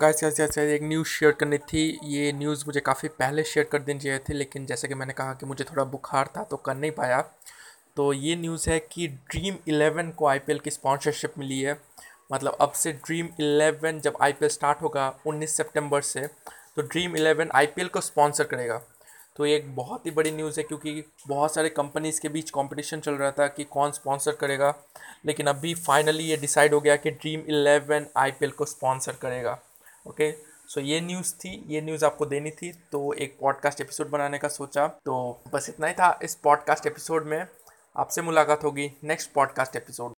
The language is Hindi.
गाइस गाइस गाइस एक न्यूज़ शेयर करनी थी। ये न्यूज़ मुझे काफ़ी पहले शेयर कर देनी चाहिए थी, लेकिन जैसे कि मैंने कहा कि मुझे थोड़ा बुखार था तो कर नहीं पाया। तो ये न्यूज़ है कि ड्रीम इलेवन को आईपीएल की स्पॉन्सरशिप मिली है। मतलब अब से ड्रीम इलेवन जब आईपीएल स्टार्ट होगा उन्नीस सेप्टेम्बर से तो ड्रीम इलेवन आईपीएल को स्पॉन्सर करेगा। तो ये एक बहुत ही बड़ी न्यूज़ है, क्योंकि बहुत सारे कंपनीज़ के बीच कंपटीशन चल रहा था कि कौन स्पॉन्सर करेगा। लेकिन अभी फाइनली ये डिसाइड हो गया कि ड्रीम इलेवन आईपीएल को स्पॉन्सर करेगा। ओके? सो ये न्यूज़ थी, ये न्यूज़ आपको देनी थी तो एक पॉडकास्ट एपिसोड बनाने का सोचा। तो बस इतना ही था इस पॉडकास्ट एपिसोड में। आपसे मुलाकात होगी नेक्स्ट पॉडकास्ट एपिसोड